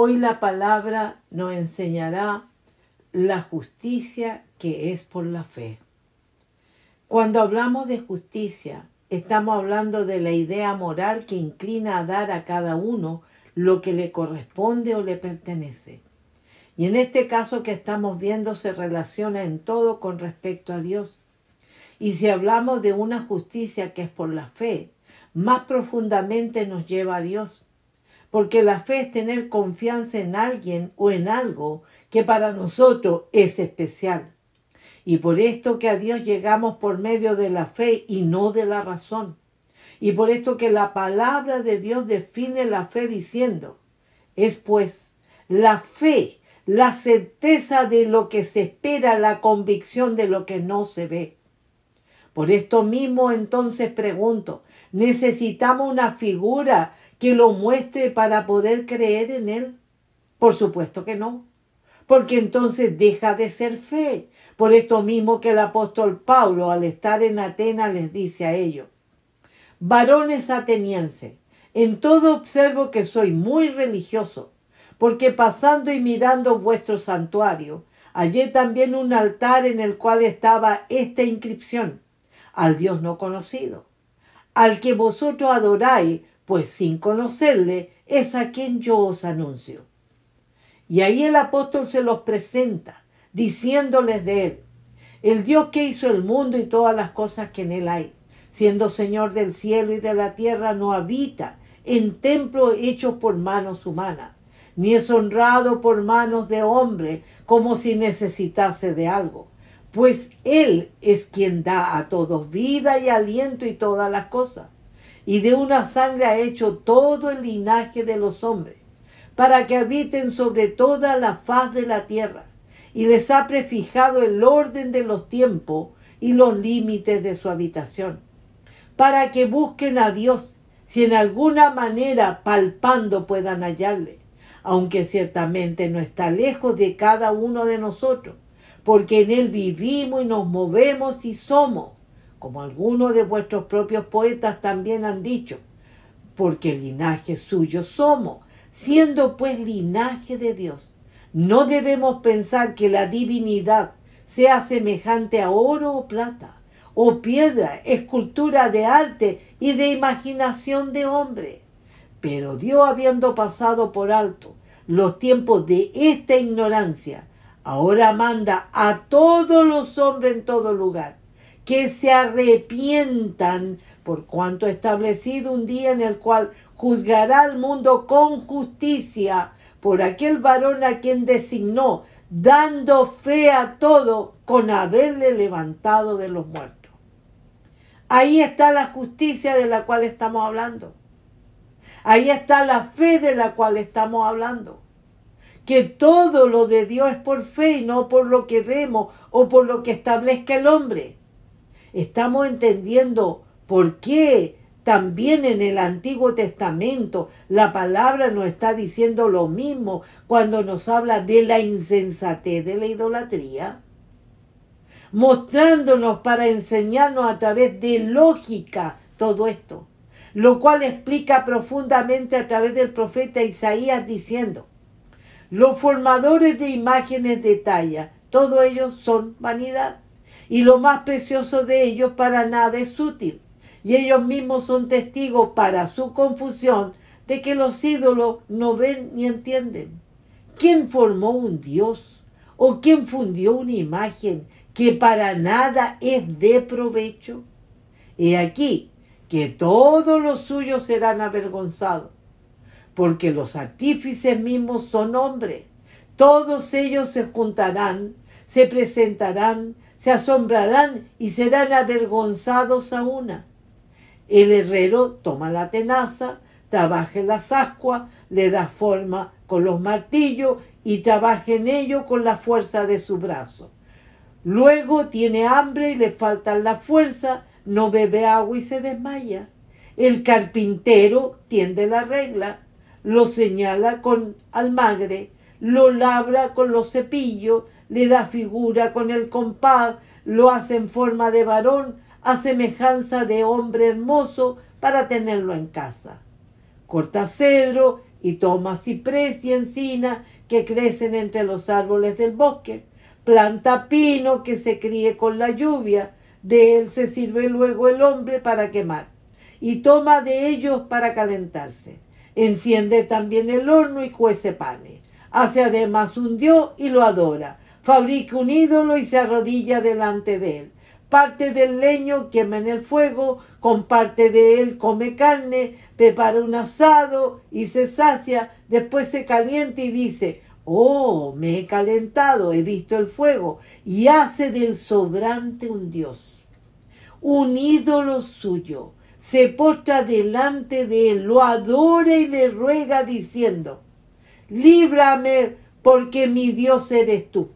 Hoy la palabra nos enseñará la justicia que es por la fe. Cuando hablamos de justicia, estamos hablando de la idea moral que inclina a dar a cada uno lo que le corresponde o le pertenece. Y en este caso que estamos viendo se relaciona en todo con respecto a Dios. Y si hablamos de una justicia que es por la fe, más profundamente nos lleva a Dios porque la fe es tener confianza en alguien o en algo que para nosotros es especial. Y por esto que a Dios llegamos por medio de la fe y no de la razón. Y por esto que la palabra de Dios define la fe diciendo, es pues la fe, la certeza de lo que se espera, la convicción de lo que no se ve. Por esto mismo entonces pregunto, ¿necesitamos una figura que lo muestre para poder creer en Él? Por supuesto que no, porque entonces deja de ser fe. Por esto mismo que el apóstol Pablo al estar en Atenas les dice a ellos, varones atenienses, en todo observo que soy muy religioso, porque pasando y mirando vuestro santuario, hallé también un altar en el cual estaba esta inscripción, al Dios no conocido, al que vosotros adoráis pues sin conocerle es a quien yo os anuncio. Y ahí el apóstol se los presenta, diciéndoles de él, el Dios que hizo el mundo y todas las cosas que en él hay, siendo Señor del cielo y de la tierra, no habita en templo hecho por manos humanas, ni es honrado por manos de hombre como si necesitase de algo, pues Él es quien da a todos vida y aliento y todas las cosas y de una sangre ha hecho todo el linaje de los hombres, para que habiten sobre toda la faz de la tierra, y les ha prefijado el orden de los tiempos y los límites de su habitación, para que busquen a Dios, si en alguna manera palpando puedan hallarle, aunque ciertamente no está lejos de cada uno de nosotros, porque en Él vivimos y nos movemos y somos como algunos de vuestros propios poetas también han dicho, porque linaje suyo somos, siendo pues linaje de Dios. No debemos pensar que la divinidad sea semejante a oro o plata, o piedra, escultura de arte y de imaginación de hombre. Pero Dios, habiendo pasado por alto los tiempos de esta ignorancia, ahora manda a todos los hombres en todo lugar que se arrepientan por cuanto ha establecido un día en el cual juzgará al mundo con justicia por aquel varón a quien designó, dando fe a todo con haberle levantado de los muertos. Ahí está la justicia de la cual estamos hablando. Ahí está la fe de la cual estamos hablando. Que todo lo de Dios es por fe y no por lo que vemos o por lo que establezca el hombre estamos entendiendo por qué también en el Antiguo Testamento la palabra nos está diciendo lo mismo cuando nos habla de la insensatez de la idolatría. mostrándonos para enseñarnos a través de lógica todo esto, lo cual explica profundamente a través del profeta Isaías diciendo, los formadores de imágenes de talla, todos ellos son vanidad, y lo más precioso de ellos para nada es útil, y ellos mismos son testigos para su confusión de que los ídolos no ven ni entienden. ¿Quién formó un Dios? ¿O quién fundió una imagen que para nada es de provecho? He aquí que todos los suyos serán avergonzados, porque los artífices mismos son hombres. Todos ellos se juntarán, se presentarán, se asombrarán y serán avergonzados a una. El herrero toma la tenaza, trabaja en las ascuas, le da forma con los martillos y trabaja en ello con la fuerza de su brazo. Luego tiene hambre y le falta la fuerza, no bebe agua y se desmaya. El carpintero tiende la regla, lo señala con almagre, lo labra con los cepillos, le da figura con el compás, lo hace en forma de varón, a semejanza de hombre hermoso, para tenerlo en casa. Corta cedro y toma ciprés y encina que crecen entre los árboles del bosque. Planta pino que se críe con la lluvia. De él se sirve luego el hombre para quemar. Y toma de ellos para calentarse. Enciende también el horno y cuece panes. Hace además un dios y lo adora. Fabrica un ídolo y se arrodilla delante de él. Parte del leño quema en el fuego, con parte de él come carne, prepara un asado y se sacia, después se calienta y dice, oh, me he calentado, he visto el fuego, y hace del sobrante un dios, un ídolo suyo, se postra delante de él, lo adora y le ruega diciendo, líbrame porque mi Dios eres tú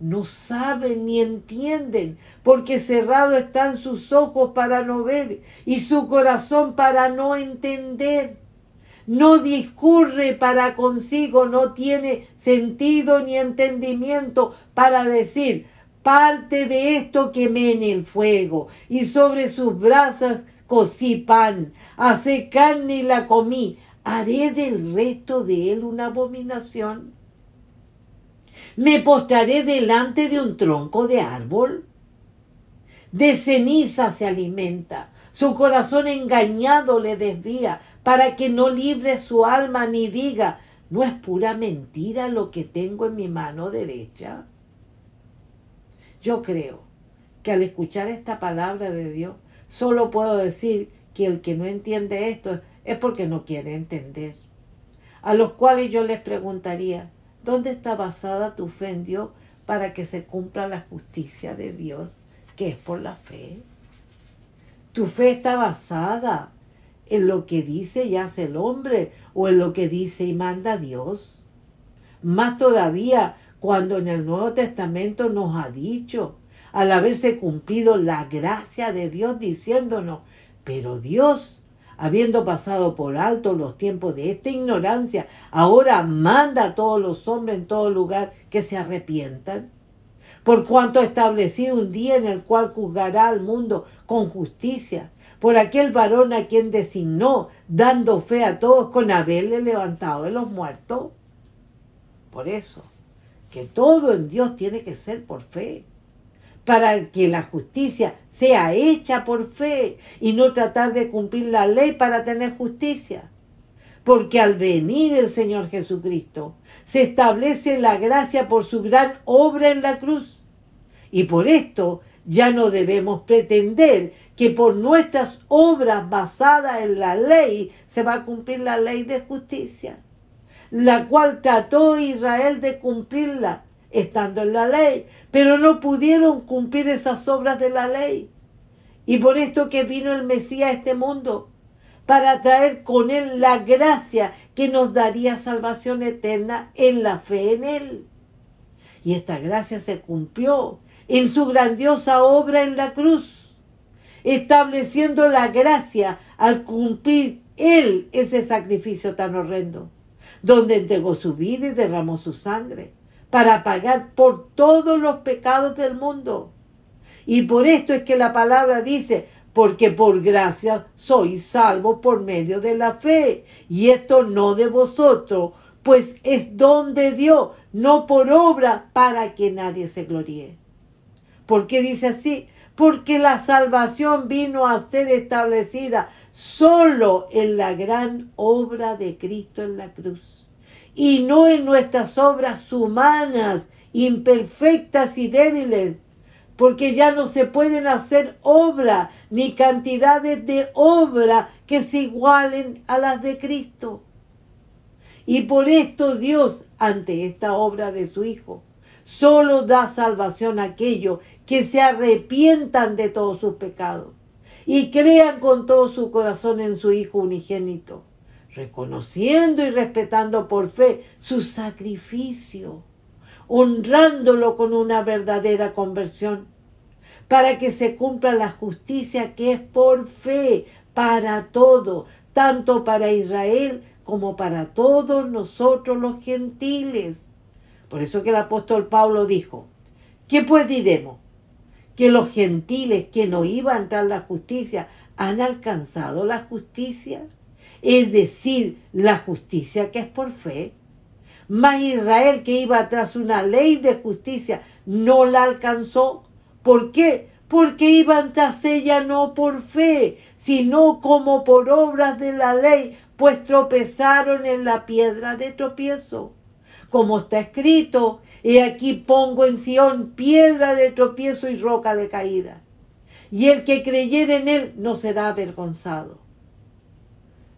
no saben ni entienden, porque cerrado están sus ojos para no ver y su corazón para no entender. No discurre para consigo, no tiene sentido ni entendimiento para decir, parte de esto quemé en el fuego y sobre sus brasas cocí pan, hace carne y la comí, haré del resto de él una abominación. ¿Me postraré delante de un tronco de árbol? De ceniza se alimenta, su corazón engañado le desvía, para que no libre su alma ni diga, ¿no es pura mentira lo que tengo en mi mano derecha? Yo creo que al escuchar esta palabra de Dios, solo puedo decir que el que no entiende esto es porque no quiere entender. A los cuales yo les preguntaría, ¿Dónde está basada tu fe en Dios para que se cumpla la justicia de Dios, que es por la fe? Tu fe está basada en lo que dice y hace el hombre o en lo que dice y manda Dios. Más todavía cuando en el Nuevo Testamento nos ha dicho, al haberse cumplido la gracia de Dios diciéndonos, pero Dios habiendo pasado por alto los tiempos de esta ignorancia, ahora manda a todos los hombres en todo lugar que se arrepientan? Por cuanto ha establecido un día en el cual juzgará al mundo con justicia, por aquel varón a quien designó, dando fe a todos con haberle levantado de los muertos. Por eso, que todo en Dios tiene que ser por fe, para que la justicia sea hecha por fe y no tratar de cumplir la ley para tener justicia. Porque al venir el Señor Jesucristo, se establece la gracia por su gran obra en la cruz. Y por esto ya no debemos pretender que por nuestras obras basadas en la ley se va a cumplir la ley de justicia, la cual trató Israel de cumplirla estando en la ley, pero no pudieron cumplir esas obras de la ley. Y por esto que vino el Mesías a este mundo, para traer con él la gracia que nos daría salvación eterna en la fe en él. Y esta gracia se cumplió en su grandiosa obra en la cruz, estableciendo la gracia al cumplir él ese sacrificio tan horrendo, donde entregó su vida y derramó su sangre para pagar por todos los pecados del mundo. Y por esto es que la palabra dice, porque por gracia sois salvos por medio de la fe. Y esto no de vosotros, pues es don de Dios, no por obra, para que nadie se gloríe. ¿Por qué dice así? Porque la salvación vino a ser establecida solo en la gran obra de Cristo en la cruz y no en nuestras obras humanas, imperfectas y débiles, porque ya no se pueden hacer obra ni cantidades de obra que se igualen a las de Cristo. Y por esto Dios, ante esta obra de su Hijo, solo da salvación a aquellos que se arrepientan de todos sus pecados y crean con todo su corazón en su Hijo unigénito, reconociendo y respetando por fe su sacrificio, honrándolo con una verdadera conversión, para que se cumpla la justicia que es por fe para todo, tanto para Israel como para todos nosotros los gentiles. Por eso que el apóstol Pablo dijo, ¿qué pues diremos? que los gentiles que no iban tras la justicia han alcanzado la justicia, es decir, la justicia que es por fe. Mas Israel que iba tras una ley de justicia no la alcanzó. ¿Por qué? Porque iban tras ella no por fe, sino como por obras de la ley, pues tropezaron en la piedra de tropiezo. Como está escrito, y aquí pongo en Sión piedra de tropiezo y roca de caída. Y el que creyere en él no será avergonzado.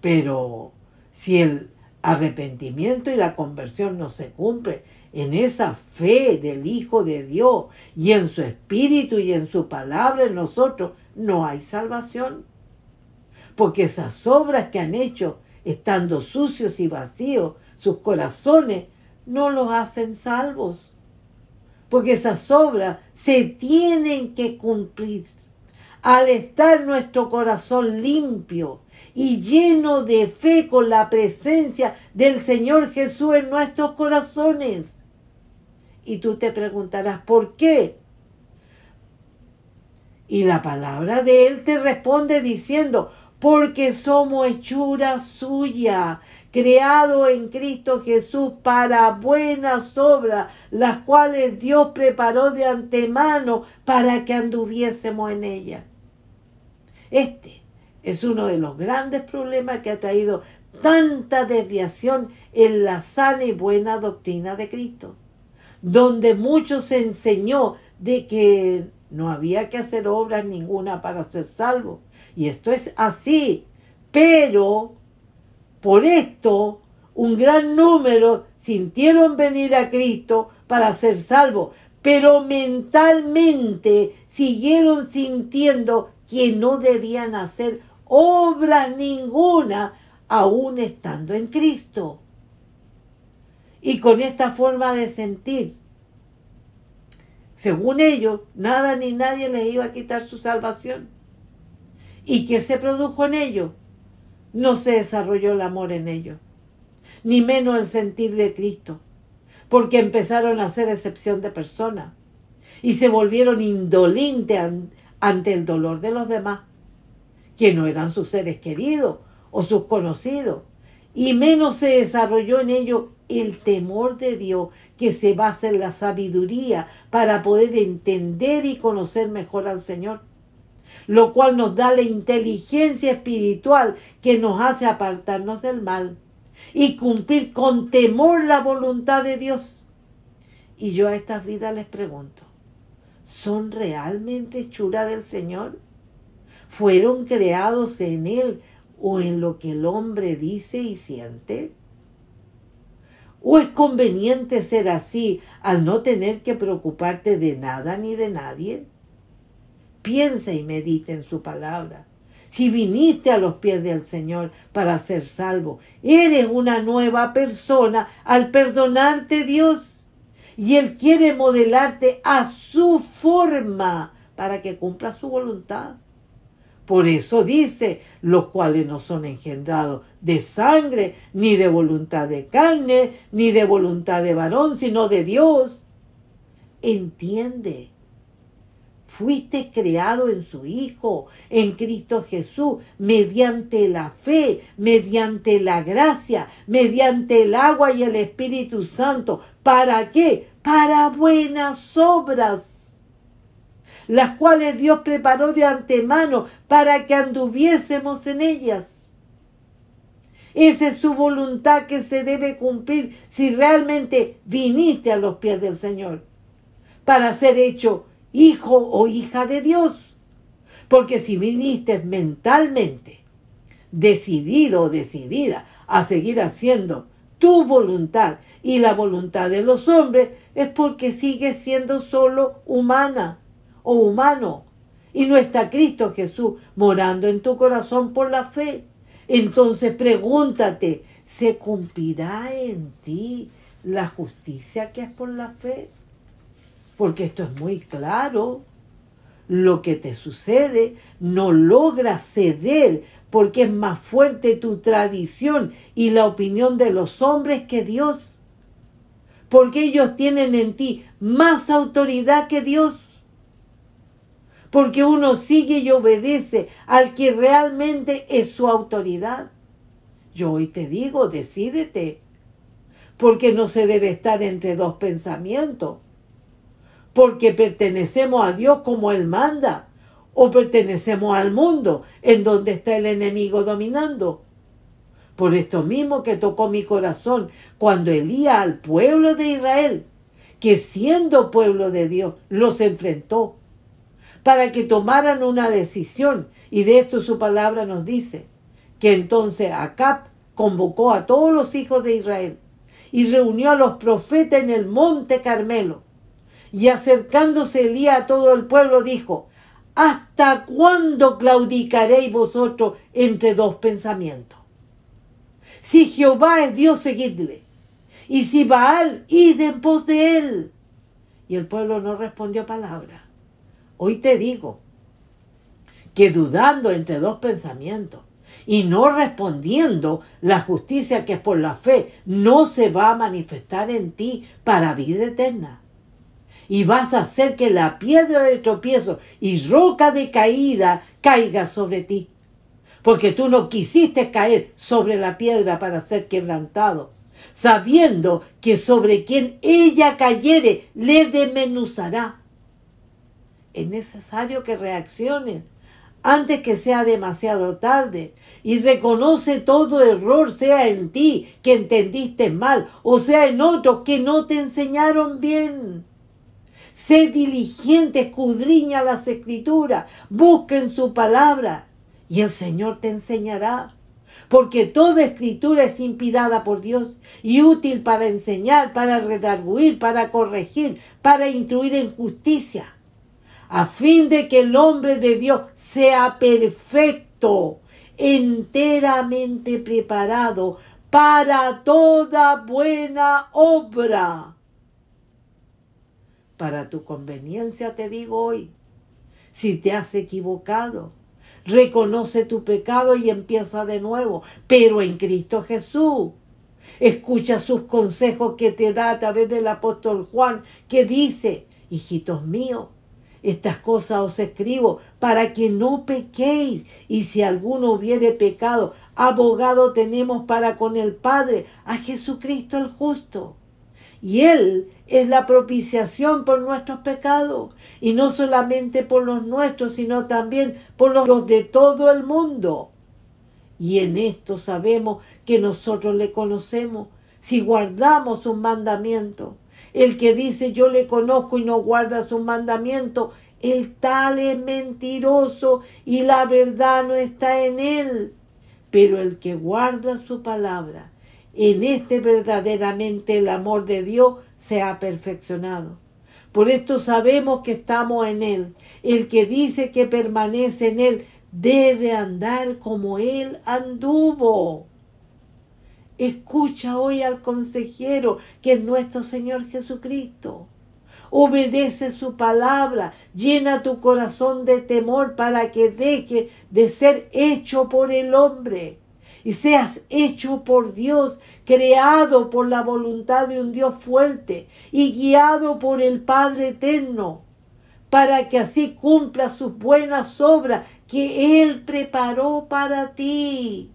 Pero si el arrepentimiento y la conversión no se cumplen en esa fe del Hijo de Dios y en su espíritu y en su palabra en nosotros, no hay salvación. Porque esas obras que han hecho, estando sucios y vacíos, sus corazones no los hacen salvos. Porque esas obras se tienen que cumplir. Al estar nuestro corazón limpio y lleno de fe con la presencia del Señor Jesús en nuestros corazones. Y tú te preguntarás, ¿por qué? Y la palabra de Él te responde diciendo, porque somos hechura suya, creado en Cristo Jesús para buenas obras, las cuales Dios preparó de antemano para que anduviésemos en ellas. Este es uno de los grandes problemas que ha traído tanta desviación en la sana y buena doctrina de Cristo, donde muchos se enseñó de que no había que hacer obras ninguna para ser salvo. Y esto es así, pero por esto, un gran número sintieron venir a Cristo para ser salvos, pero mentalmente siguieron sintiendo que no debían hacer obra ninguna aún estando en Cristo. Y con esta forma de sentir, según ellos, nada ni nadie les iba a quitar su salvación. ¿Y qué se produjo en ellos? no se desarrolló el amor en ellos, ni menos el sentir de Cristo, porque empezaron a hacer excepción de personas y se volvieron indolentes ante el dolor de los demás, que no eran sus seres queridos o sus conocidos, y menos se desarrolló en ellos el temor de Dios que se basa en la sabiduría para poder entender y conocer mejor al Señor lo cual nos da la inteligencia espiritual que nos hace apartarnos del mal y cumplir con temor la voluntad de Dios. Y yo a estas vidas les pregunto, ¿son realmente hechura del Señor? ¿Fueron creados en Él o en lo que el hombre dice y siente? ¿O es conveniente ser así al no tener que preocuparte de nada ni de nadie? Piensa y medita en su palabra. Si viniste a los pies del Señor para ser salvo, eres una nueva persona al perdonarte Dios. Y Él quiere modelarte a su forma para que cumpla su voluntad. Por eso dice, los cuales no son engendrados de sangre, ni de voluntad de carne, ni de voluntad de varón, sino de Dios. Entiende fuiste creado en su Hijo, en Cristo Jesús, mediante la fe, mediante la gracia, mediante el agua y el Espíritu Santo. ¿Para qué? Para buenas obras, las cuales Dios preparó de antemano para que anduviésemos en ellas. Esa es su voluntad que se debe cumplir si realmente viniste a los pies del Señor para ser hecho hijo o hija de Dios. Porque si viniste mentalmente decidido o decidida a seguir haciendo tu voluntad y la voluntad de los hombres, es porque sigues siendo solo humana o humano y no está Cristo Jesús morando en tu corazón por la fe. Entonces pregúntate, ¿se cumplirá en ti la justicia que es por la fe? Porque esto es muy claro. Lo que te sucede no logra ceder porque es más fuerte tu tradición y la opinión de los hombres que Dios. Porque ellos tienen en ti más autoridad que Dios porque uno sigue y obedece al que realmente es su autoridad. Yo hoy te digo, decídete, porque no se debe estar entre dos pensamientos, porque pertenecemos a Dios como Él manda, o pertenecemos al mundo en donde está el enemigo dominando. Por esto mismo que tocó mi corazón cuando Elías al pueblo de Israel, que siendo pueblo de Dios, los enfrentó para que tomaran una decisión. Y de esto su palabra nos dice que entonces Acab convocó a todos los hijos de Israel y reunió a los profetas en el monte Carmelo. Y acercándose Elías a todo el pueblo dijo, ¿hasta cuándo claudicaréis vosotros entre dos pensamientos? Si Jehová es Dios, seguidle. Y si Baal, id en pos de él. Y el pueblo no respondió palabra. Hoy te digo que dudando entre dos pensamientos y no respondiendo la justicia que es por la fe, no se va a manifestar en ti para vida eterna. Y vas a hacer que la piedra de tropiezo y roca de caída caiga sobre ti. Porque tú no quisiste caer sobre la piedra para ser quebrantado, sabiendo que sobre quien ella cayere le desmenuzará es necesario que reacciones antes que sea demasiado tarde y reconoce todo error, sea en ti que entendiste mal o sea en otros que no te enseñaron bien. Sé diligente, escudriña las escrituras, busca en su palabra y el Señor te enseñará. Porque toda escritura es inspirada por Dios y útil para enseñar, para redarguir, para corregir, para instruir en justicia a fin de que el hombre de Dios sea perfecto, enteramente preparado para toda buena obra. Para tu conveniencia te digo hoy, si te has equivocado, reconoce tu pecado y empieza de nuevo, pero en Cristo Jesús. Escucha sus consejos que te da a través del apóstol Juan, que dice, hijitos míos, estas cosas os escribo para que no pequéis. Y si alguno hubiere pecado, abogado tenemos para con el Padre, a Jesucristo el justo. Y Él es la propiciación por nuestros pecados. Y no solamente por los nuestros, sino también por los de todo el mundo. Y en esto sabemos que nosotros le conocemos si guardamos un mandamiento. El que dice yo le conozco y no guarda su mandamiento, el tal es mentiroso y la verdad no está en él. Pero el que guarda su palabra, en este verdaderamente el amor de Dios se ha perfeccionado. Por esto sabemos que estamos en Él. El que dice que permanece en Él debe andar como Él anduvo. Escucha hoy al consejero que es nuestro Señor Jesucristo. Obedece su palabra, llena tu corazón de temor para que deje de ser hecho por el hombre y seas hecho por Dios, creado por la voluntad de un Dios fuerte y guiado por el Padre eterno, para que así cumpla sus buenas obras que Él preparó para ti,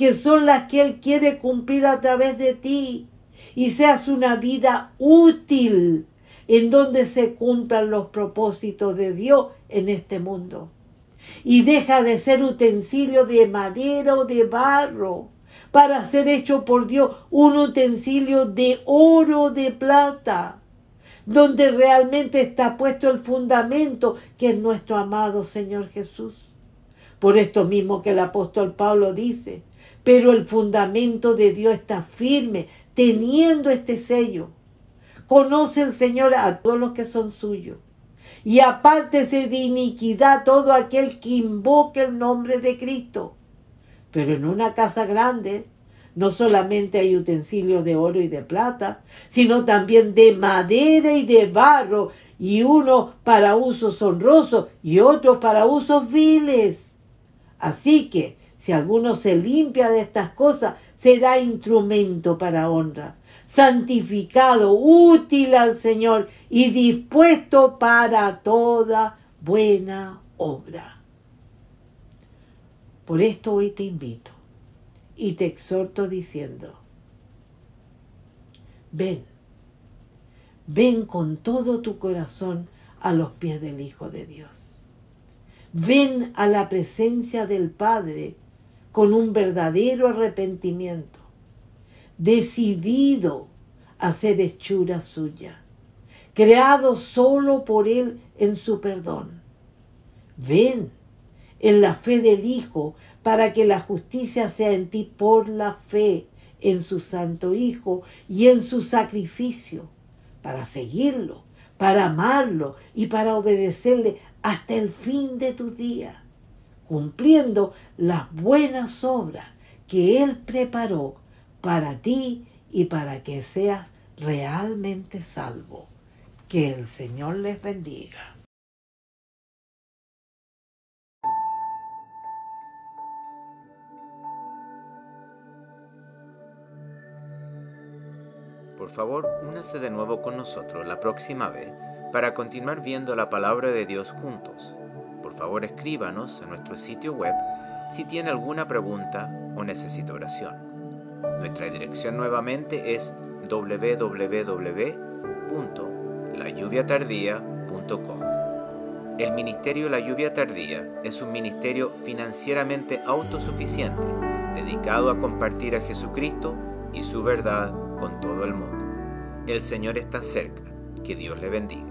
que son las que Él quiere cumplir a través de ti, y seas una vida útil en donde se cumplan los propósitos de Dios en este mundo. Y deja de ser utensilio de madera o de barro para ser hecho por Dios un utensilio de oro, de plata donde realmente está puesto el fundamento que es nuestro amado Señor Jesús. Por esto mismo que el apóstol Pablo dice, pero el fundamento de Dios está firme, teniendo este sello. Conoce el Señor a todos los que son suyos. Y apártese de iniquidad todo aquel que invoque el nombre de Cristo. Pero en una casa grande no solamente hay utensilios de oro y de plata, sino también de madera y de barro, y uno para usos honrosos y otro para usos viles. Así que, si alguno se limpia de estas cosas, será instrumento para honra, santificado, útil al Señor y dispuesto para toda buena obra. Por esto hoy te invito y te exhorto diciendo, ven, ven con todo tu corazón a los pies del Hijo de Dios. Ven a la presencia del Padre con un verdadero arrepentimiento, decidido a ser hechura suya, creado solo por Él en su perdón. Ven en la fe del Hijo para que la justicia sea en ti por la fe en su Santo Hijo y en su sacrificio, para seguirlo, para amarlo y para obedecerle hasta el fin de tu día, cumpliendo las buenas obras que Él preparó para ti y para que seas realmente salvo. Que el Señor les bendiga. por favor, únase de nuevo con nosotros la próxima vez para continuar viendo la palabra de Dios juntos. Favor, escríbanos en nuestro sitio web si tiene alguna pregunta o necesita oración. Nuestra dirección nuevamente es www.layuviatardía.com. El Ministerio La Lluvia Tardía es un ministerio financieramente autosuficiente, dedicado a compartir a Jesucristo y su verdad con todo el mundo. El Señor está cerca. Que Dios le bendiga.